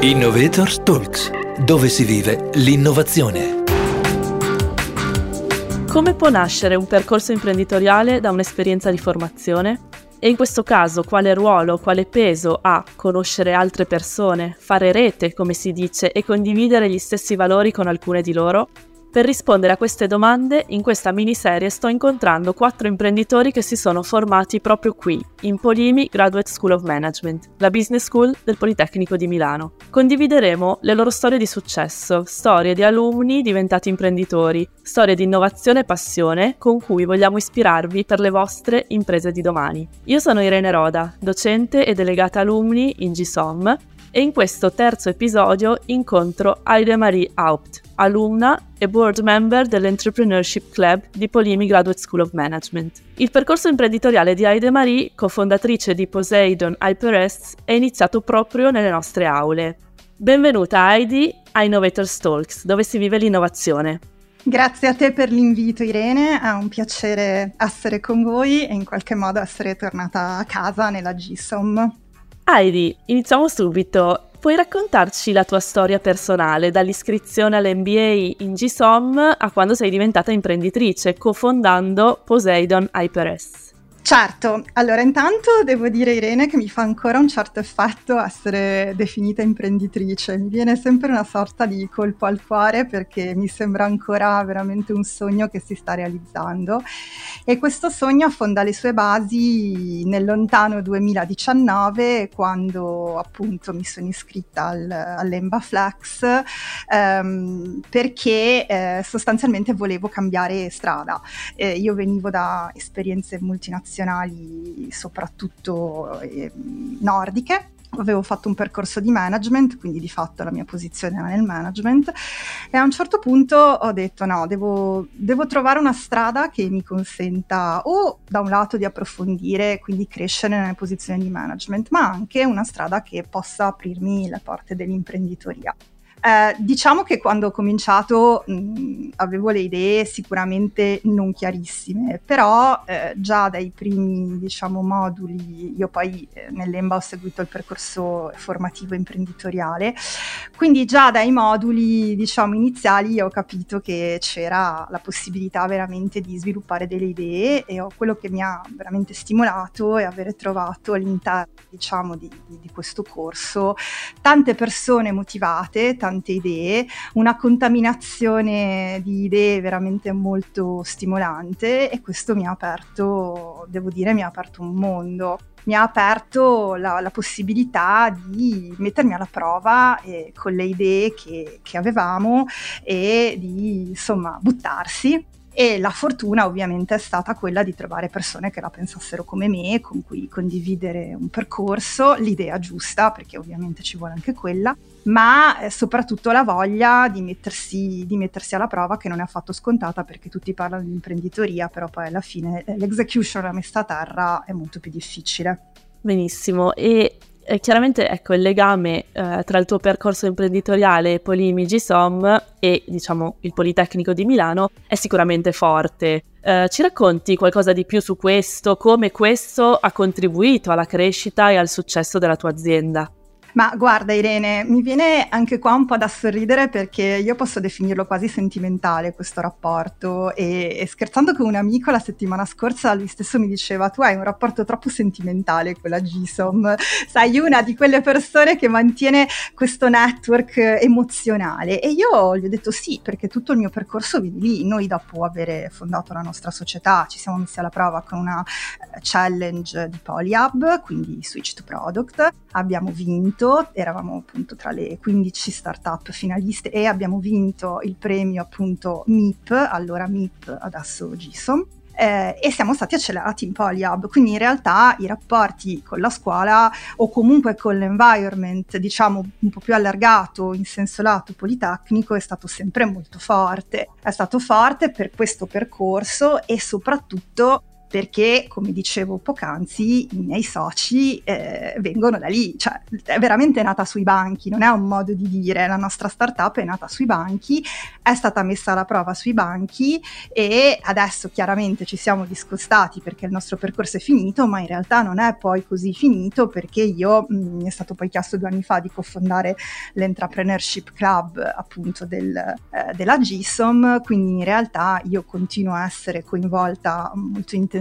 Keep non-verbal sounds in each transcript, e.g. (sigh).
Innovators Talks, dove si vive l'innovazione. Come può nascere un percorso imprenditoriale da un'esperienza di formazione? E in questo caso quale ruolo, quale peso ha conoscere altre persone, fare rete, come si dice, e condividere gli stessi valori con alcune di loro? Per rispondere a queste domande, in questa miniserie sto incontrando quattro imprenditori che si sono formati proprio qui, in Polimi Graduate School of Management, la business school del Politecnico di Milano. Condivideremo le loro storie di successo, storie di alunni diventati imprenditori, storie di innovazione e passione con cui vogliamo ispirarvi per le vostre imprese di domani. Io sono Irene Roda, docente e delegata alumni in GSOM e in questo terzo episodio incontro Aide Marie Haupt, alumna e board member dell'Entrepreneurship Club di Polimi Graduate School of Management. Il percorso imprenditoriale di Aide Marie, cofondatrice di Poseidon HyperS, è iniziato proprio nelle nostre aule. Benvenuta Heidi a Innovators Talks, dove si vive l'innovazione. Grazie a te per l'invito Irene, è un piacere essere con voi e in qualche modo essere tornata a casa nella GSOM. Heidi, iniziamo subito. Puoi raccontarci la tua storia personale, dall'iscrizione all'MBA in GSOM a quando sei diventata imprenditrice, cofondando Poseidon HyperS? Certo, allora intanto devo dire Irene che mi fa ancora un certo effetto essere definita imprenditrice, mi viene sempre una sorta di colpo al cuore perché mi sembra ancora veramente un sogno che si sta realizzando. E questo sogno affonda le sue basi nel lontano 2019 quando appunto mi sono iscritta al, all'Emba Flex ehm, perché eh, sostanzialmente volevo cambiare strada. Eh, io venivo da esperienze multinazionali internazionali, soprattutto eh, nordiche. Avevo fatto un percorso di management, quindi di fatto la mia posizione era nel management e a un certo punto ho detto no, devo, devo trovare una strada che mi consenta o da un lato di approfondire, quindi crescere nelle posizioni di management, ma anche una strada che possa aprirmi le porte dell'imprenditoria. Eh, diciamo che quando ho cominciato mh, avevo le idee sicuramente non chiarissime, però eh, già dai primi diciamo, moduli, io poi eh, nell'EMBA ho seguito il percorso formativo imprenditoriale, quindi già dai moduli diciamo, iniziali ho capito che c'era la possibilità veramente di sviluppare delle idee e quello che mi ha veramente stimolato è avere trovato all'interno diciamo, di, di questo corso tante persone motivate, tante idee, una contaminazione di idee veramente molto stimolante e questo mi ha aperto, devo dire, mi ha aperto un mondo. Mi ha aperto la, la, possibilità di mettermi alla prova eh, con le idee che, che avevamo e di insomma buttarsi. E la fortuna ovviamente è stata quella di trovare persone che la pensassero come me, con cui condividere un percorso, l'idea giusta, perché ovviamente ci vuole anche quella, ma eh, soprattutto la voglia di mettersi, di mettersi, alla prova che non è affatto scontata perché tutti parlano di imprenditoria, però poi alla fine eh, l'execution, la messa a terra è molto più difficile. Benissimo, e eh, chiaramente ecco, il legame eh, tra il tuo percorso imprenditoriale Polimi GSOM e diciamo il Politecnico di Milano è sicuramente forte. Eh, ci racconti qualcosa di più su questo, come questo ha contribuito alla crescita e al successo della tua azienda? Ma guarda Irene, mi viene anche qua un po' da sorridere perché io posso definirlo quasi sentimentale questo rapporto. E, e, scherzando con un amico la settimana scorsa lui stesso mi diceva tu hai un rapporto troppo sentimentale con la GSOM, sei una di quelle persone che mantiene questo network emozionale. E io gli ho detto sì perché tutto il mio percorso viene lì, noi dopo aver fondato la nostra società ci siamo messi alla prova con una eh, challenge di Polyhub, quindi Switch to Product, abbiamo vinto vinto, eravamo appunto tra le 15 startup finaliste e abbiamo vinto il premio appunto MIP, allora MIP, adesso GISOM. Eh, e siamo stati accelerati in Polyhub, quindi in realtà i rapporti con la scuola o comunque con l'environment, diciamo un po' più allargato in senso lato politecnico, è stato sempre molto forte. È stato forte per questo percorso e soprattutto perché, come dicevo poc'anzi, i miei soci eh, vengono da lì, cioè è veramente nata sui banchi, non è un modo di dire, la nostra startup è nata sui banchi, è stata messa alla prova sui banchi e adesso chiaramente ci siamo discostati perché il nostro percorso è finito, ma in realtà non è poi così finito perché io mh, mm, mi è stato poi chiesto due anni fa di cofondare l'Entrepreneurship Club appunto del, eh, della GSOM, quindi in realtà io continuo a essere coinvolta molto intensamente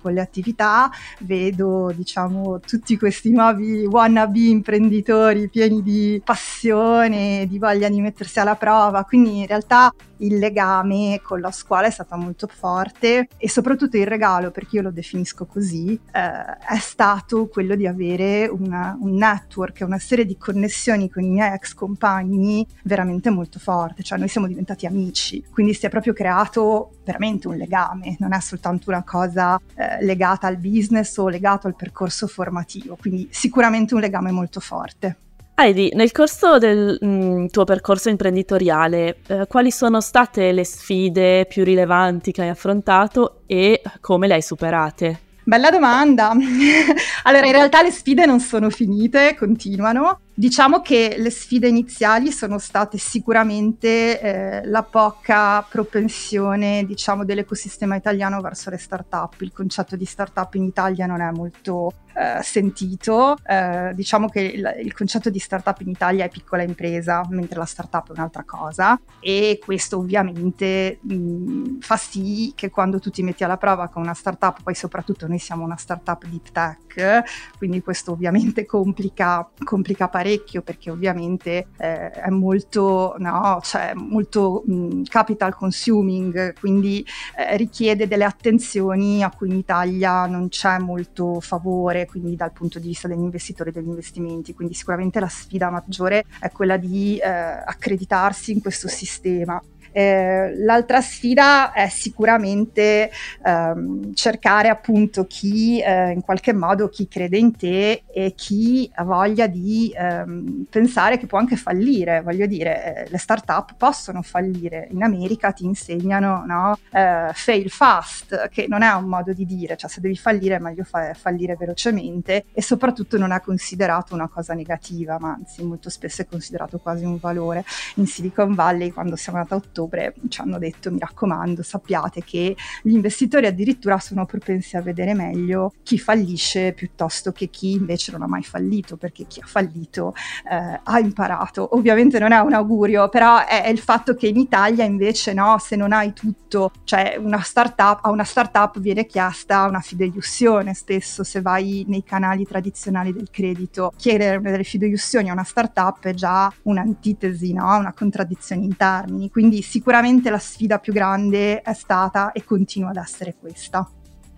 con le attività, vedo diciamo tutti questi nuovi wannabe imprenditori pieni di passione, di voglia di mettersi alla prova, quindi in realtà il legame con la scuola è stato molto forte e soprattutto il regalo, perché io lo definisco così, eh, è stato quello di avere una, un network, una serie di connessioni con i miei ex compagni veramente molto forte, cioè noi siamo diventati amici, quindi si è proprio creato veramente un legame, non è soltanto una cosa eh, legata al business o legata al percorso formativo, quindi sicuramente un legame molto forte. Heidi, nel corso del mh, mm, tuo percorso imprenditoriale, eh, quali sono state le sfide più rilevanti che hai affrontato e come le hai superate? Bella domanda. (laughs) allora, in realtà le sfide non sono finite, continuano. Diciamo che le sfide iniziali sono state sicuramente eh, la poca propensione, diciamo, dell'ecosistema italiano verso le start-up. Il concetto di start-up in Italia non è molto eh, sentito. Eh, diciamo che il, il, concetto di startup in Italia è piccola impresa, mentre la startup è un'altra cosa e questo ovviamente mh, fa sì che quando tu ti metti alla prova con una startup, poi soprattutto noi siamo una startup deep tech, quindi questo ovviamente complica, complica parecchio perché ovviamente eh, è molto, no, cioè molto mh, capital consuming, quindi eh, richiede delle attenzioni a cui in Italia non c'è molto favore quindi dal punto di vista degli investitori e degli investimenti. Quindi sicuramente la sfida maggiore è quella di eh, accreditarsi in questo sistema. Eh, l'altra sfida è sicuramente ehm, cercare appunto chi eh, in qualche modo chi crede in te e chi ha voglia di ehm, pensare che può anche fallire. Voglio dire, eh, le start-up possono fallire. In America ti insegnano no? Eh, fail fast, che non è un modo di dire, cioè se devi fallire è meglio fa- fallire velocemente e soprattutto non è considerato una cosa negativa, ma anzi molto spesso è considerato quasi un valore. In Silicon Valley, quando siamo andati a ottobre, ottobre ci hanno detto mi raccomando sappiate che gli investitori addirittura sono propensi a vedere meglio chi fallisce piuttosto che chi invece non ha mai fallito perché chi ha fallito eh, ha imparato. Ovviamente non è un augurio però è, è, il fatto che in Italia invece no se non hai tutto cioè una startup a una startup viene chiesta una fideiussione spesso se vai nei canali tradizionali del credito. Chiedere delle fideiussioni a una startup è già un'antitesi no? una contraddizione in termini. Quindi sicuramente la sfida più grande è stata e continua ad essere questa.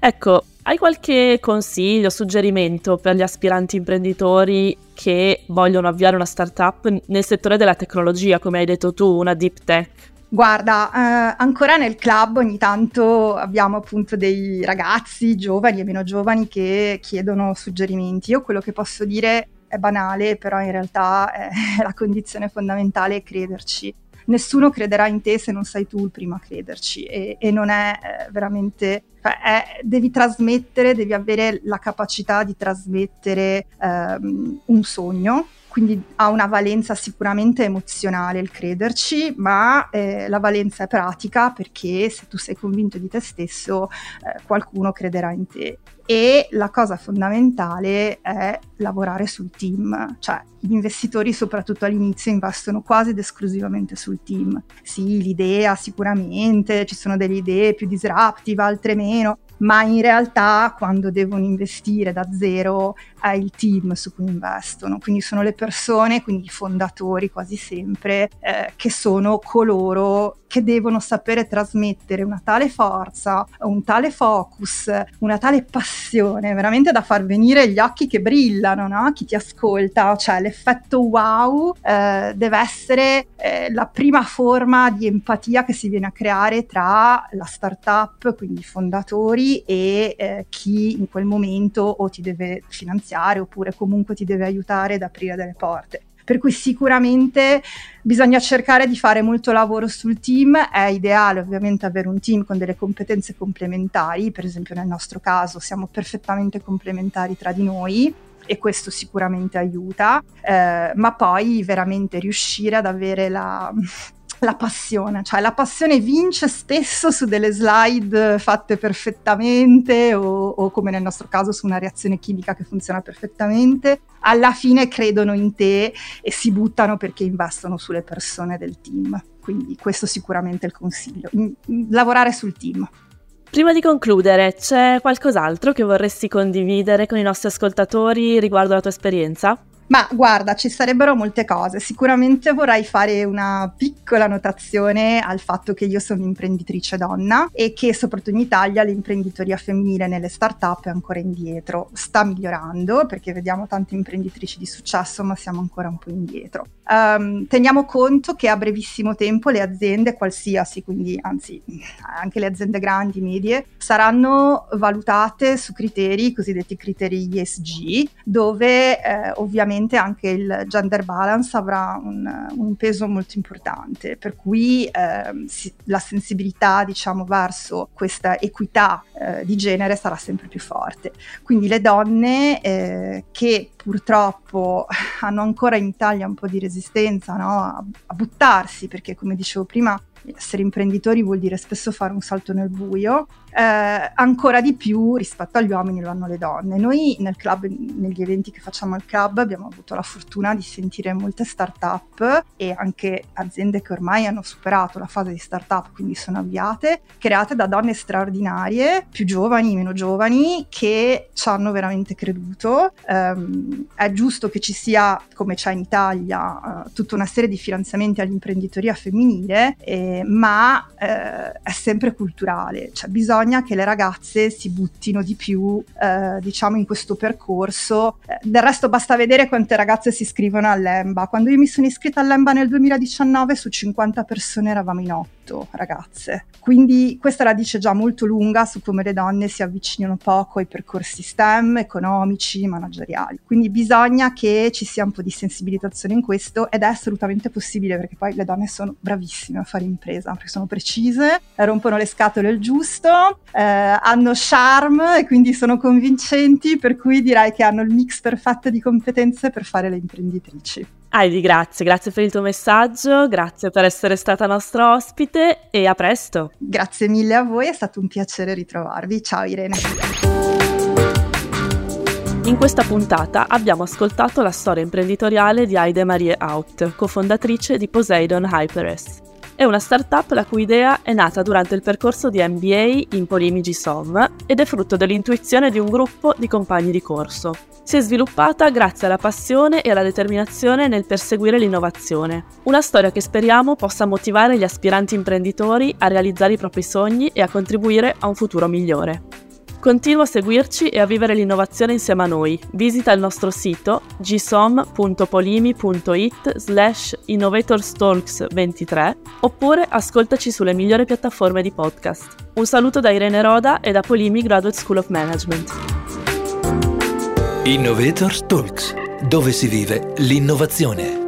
Ecco, hai qualche consiglio, suggerimento per gli aspiranti imprenditori che vogliono avviare una startup nel settore della tecnologia, come hai detto tu, una deep tech? Guarda, eh, ancora nel club ogni tanto abbiamo appunto dei ragazzi giovani e meno giovani che chiedono suggerimenti. Io quello che posso dire è banale, però in realtà è (laughs) la condizione fondamentale è crederci nessuno crederà in te se non sei tu il primo a crederci. E, e non è eh, veramente cioè, è, devi trasmettere, devi avere la capacità di trasmettere ehm, un sogno, quindi ha una valenza sicuramente emozionale il crederci, ma eh, la valenza è pratica perché se tu sei convinto di te stesso, eh, qualcuno crederà in te e la cosa fondamentale è lavorare sul team, cioè gli investitori soprattutto all'inizio investono quasi ed esclusivamente sul team. Sì, l'idea sicuramente, ci sono delle idee più disruptive, altre meno, ma in realtà quando devono investire da zero è il team su cui investono, quindi sono le persone, quindi i fondatori quasi sempre, eh, che sono coloro che devono sapere trasmettere una tale forza, un tale focus, una tale passione, veramente da far venire gli occhi che brillano, no? Chi ti ascolta, cioè l'effetto wow eh, deve essere eh, la prima forma di empatia che si viene a creare tra la startup, quindi i fondatori e eh, chi in quel momento o ti deve finanziare oppure comunque ti deve aiutare ad aprire delle porte. Per cui sicuramente bisogna cercare di fare molto lavoro sul team, è ideale ovviamente avere un team con delle competenze complementari, per esempio nel nostro caso siamo perfettamente complementari tra di noi e questo sicuramente aiuta, eh, ma poi veramente riuscire ad avere la, la passione, cioè la passione vince spesso su delle slide fatte perfettamente o, o, come nel nostro caso su una reazione chimica che funziona perfettamente, alla fine credono in te e si buttano perché investono sulle persone del team. Quindi questo sicuramente è il consiglio, in, in, lavorare sul team. Prima di concludere, c'è qualcos'altro che vorresti condividere con i nostri ascoltatori riguardo la tua esperienza? Ma guarda, ci sarebbero molte cose. Sicuramente vorrei fare una piccola notazione al fatto che io sono imprenditrice donna e che soprattutto in Italia l'imprenditoria femminile nelle start-up è ancora indietro. Sta migliorando perché vediamo tante imprenditrici di successo, ma siamo ancora un po' indietro. Um, teniamo conto che a brevissimo tempo le aziende qualsiasi, quindi anzi anche le aziende grandi, medie, saranno valutate su criteri cosiddetti criteri ESG, dove eh, ovviamente sicuramente anche il gender balance avrà un, un peso molto importante, per cui eh, si, la sensibilità diciamo verso questa equità eh, di genere sarà sempre più forte. Quindi le donne eh, che purtroppo hanno ancora in Italia un po' di resistenza no? a, a buttarsi, perché come dicevo prima essere imprenditori vuol dire spesso fare un salto nel buio, eh, ancora di più rispetto agli uomini lo hanno le donne. Noi nel club, negli eventi che facciamo al club, abbiamo avuto la fortuna di sentire molte start-up e anche aziende che ormai hanno superato la fase di start-up, quindi sono avviate, create da donne straordinarie, più giovani, meno giovani, che ci hanno veramente creduto. Um, è giusto che ci sia, come c'è in Italia, uh, tutta una serie di finanziamenti all'imprenditoria femminile, ma eh, è sempre culturale, cioè bisogna che le ragazze si buttino di più, eh, diciamo, in questo percorso. Eh, del resto basta vedere quante ragazze si iscrivono all'EMBA. Quando io mi sono iscritta all'EMBA nel 2019 su 50 persone eravamo in 8 ragazze. Quindi questa la dice già molto lunga su come le donne si avvicinano poco ai percorsi STEM, economici, manageriali. Quindi bisogna che ci sia un po' di sensibilizzazione in questo ed è assolutamente possibile perché poi le donne sono bravissime a fare impresa, perché sono precise, rompono le scatole il giusto, eh, hanno charme e quindi sono convincenti, per cui direi che hanno il mix perfetto di competenze per fare le imprenditrici. Heidi, grazie, grazie per il tuo messaggio, grazie per essere stata nostra ospite e a presto. Grazie mille a voi, è stato un piacere ritrovarvi. Ciao Irene. In questa puntata abbiamo ascoltato la storia imprenditoriale di Heide Marie Haupt, cofondatrice di Poseidon HyperS. È una startup la cui idea è nata durante il percorso di MBA in Polimigi SOM ed è frutto dell'intuizione di un gruppo di compagni di corso. Si è sviluppata grazie alla passione e alla determinazione nel perseguire l'innovazione. Una storia che speriamo possa motivare gli aspiranti imprenditori a realizzare i propri sogni e a contribuire a un futuro migliore. Continua a seguirci e a vivere l'innovazione insieme a noi. Visita il nostro sito gsom.polimi.it slash innovatorstalks23 oppure ascoltaci sulle migliori piattaforme di podcast. Un saluto da Irene Roda e da Polimi Graduate School of Management. Innovators Talks, dove si vive l'innovazione.